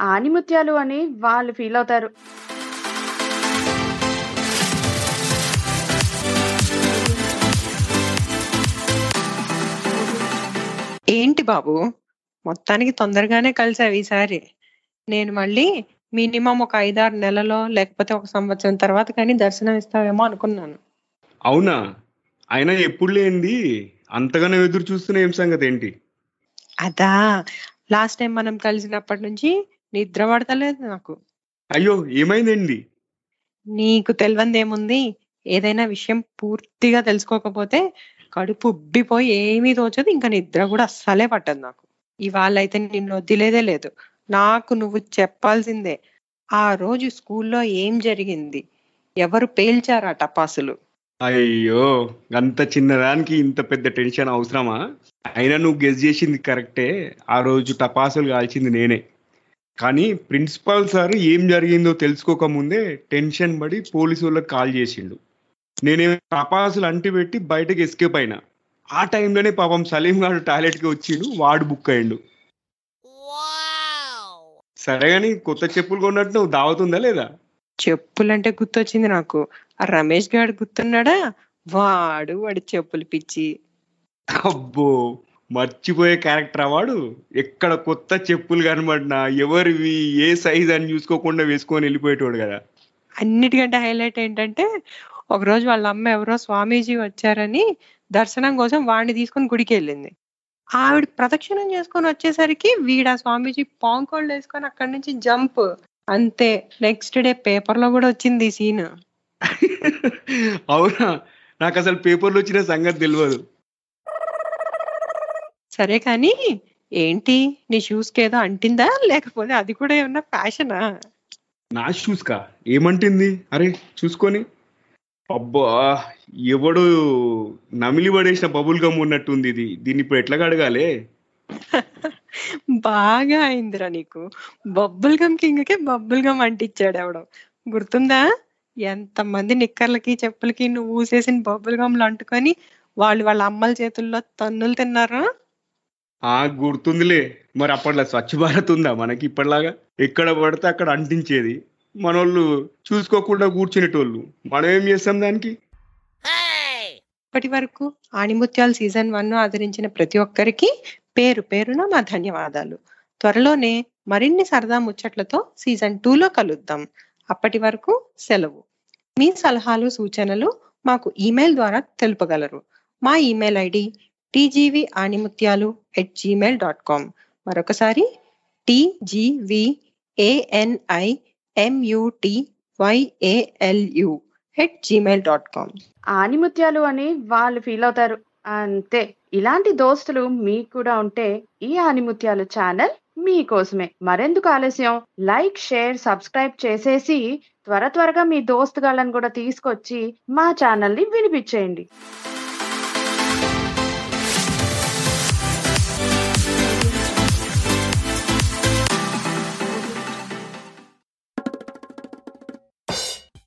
ఆనిముత్యాలు అని వాళ్ళు ఫీల్ అవుతారు. ఏంటి బాబు? మొత్తానికి తొందరగానే కలిసావు ఈసారి. నేను మళ్ళీ మినిమం ఒక ఐదారు నెలలో లేకపోతే ఒక సంవత్సరం తర్వాత కానీ దర్శనం ఇస్తావేమో అనుకున్నాను. అవునా? అయినా ఎప్పుడు లేనిది అంతగానో ఎదురు చూస్తున్న ఏం సంగతి ఏంటి? అదా. లాస్ట్ టైం మనం కలిసినప్పటి నుంచి నిద్ర పడతలేదు నాకు. అయ్యో ఏమైందండి? నీకు తెలియంది ఏముంది ఏదైనా విషయం పూర్తిగా తెలుసుకోకపోతే కడుపు ఉబ్బిపోయి ఏమీ తోచదు ఇంకా నిద్ర కూడా అస్సలే పట్టదు నాకు. ఇవాళ అయితే నిన్ను వదిలేదే లేదు. నాకు నువ్వు చెప్పాల్సిందే ఆ రోజు స్కూల్లో ఏం జరిగింది? ఎవరు పేల్చారు ఆ టపాసులు అయ్యో అంత చిన్నదానికి ఇంత పెద్ద టెన్షన్ అవసరమా? అయినా నువ్వు గెస్ చేసింది కరెక్టే ఆ రోజు టపాసులు కాల్చింది నేనే. కానీ ప్రిన్సిపాల్ సార్ ఏం జరిగిందో తెలుసుకోకముందే టెన్షన్ పడి పోలీసు వాళ్ళకి కాల్ చేసిండు. టపాసులు అంటి పెట్టి బయటకు ఎస్కేప్ అయినా. ఆ టైంలోనే పాపం సలీం గారు టాయిలెట్కి వచ్చిండు వాడు బుక్ అయ్యిండు. సరే కానీ కొత్త చెప్పులు కొన్నట్టు నువ్వు దావతుందా లేదా? చెప్పులంటే గుర్తొచ్చింది నాకు. ఆ రమేష్ గారు గుర్తున్నాడా? వాడు వాడి చెప్పులు పిచ్చి. అబ్బో! మర్చిపోయే క్యారెక్టర్ వాడు? ఎక్కడ కొత్త చెప్పులు కనబడినా ఎవరివి ఏ సైజ్ అని చూసుకోకుండా వేసుకొని వెళ్ళిపోయేటోడు కదా. అన్నిటికంటే హైలైట్ ఏంటంటే ఒకరోజు వాళ్ళ అమ్మ ఎవరో స్వామీజీ వచ్చారని దర్శనం కోసం వాడిని తీసుకొని గుడికి వెళ్ళింది. ఆవిడ ప్రదక్షిణం చేసుకొని వచ్చేసరికి వీడు ఆ స్వామీజీ పాంకోళ్ళు వేసుకొని అక్కడి నుంచి జంప్. అంతే నెక్స్ట్ డే పేపర్లో కూడా వచ్చింది ఈ సీన్. అవునా? నాకు అసలు పేపర్లు వచ్చిన సంగతి తెలియదు సరే కానీ ఏంటి? నీ షూస్కి ఏదో అంటిందా? లేకపోతే అది కూడా ఏమన్నా ఫ్యాషనా నా షూస్ కా? ఏమంటుంది? అరే చూసుకొని. అబ్బా ఎవడు నమిలి పడేసిన బబుల్ గమ్ ఉన్నట్టుంది ఇది. దీన్ని ఇప్పుడు ఎట్లా కడగాలి బాగా అయిందిరా నీకు. బబ్బుల్ గమ్ కింగ్కి బబ్బుల్ గమ్ అంటించాడు ఎవడో. గుర్తుందా? ఎంత మంది నిక్కర్లకి చెప్పులకి నువ్వు ఊసేసిన బబ్బుల్ గమ్లు అంటుకొని వాళ్ళు వాళ్ళ అమ్మల చేతుల్లో తన్నులు తిన్నారు? ఆ గుర్తుందిలే. మరి అప్పట్లో స్వచ్ఛ భారత్ ఉందా? మనకి ఇప్పటిలాగా ఎక్కడ పడితే అక్కడ అంటించేది. మనోళ్ళు చూసుకోకుండా కూర్చునేటోళ్ళు. మనం ఏం చేస్తాం దానికి? ఇప్పటి వరకు ఆణిముత్యాలు సీజన్ వన్ ఆదరించిన ప్రతి ఒక్కరికి పేరు పేరున మా ధన్యవాదాలు. త్వరలోనే మరిన్ని సరదా ముచ్చట్లతో సీజన్లో కలుద్దాం. అప్పటి వరకు సెలవు. మీ సలహాలు సూచనలు మాకు ఈమెయిల్ ద్వారా తెలుపగలరు. మా email ID TGV ఆణిముత్యాలు at Gmail dot com మరొకసారి TGV ANI MUT YALU at Gmail dot com ఆనిముత్యాలు అని వాళ్ళు ఫీల్ అవుతారు. అంతే. ఇలాంటి దోస్తులు మీకు కూడా ఉంటే ఈ ఆణిముత్యాలు ఛానల్ మీకోసమే మరెందుకు ఆలస్యం? లైక్ షేర్ సబ్స్క్రైబ్ చేసేసి త్వర త్వరగా మీ దోస్తుగాళ్ళని కూడా తీసుకొచ్చి మా ఛానల్ని వినిపించేయండి.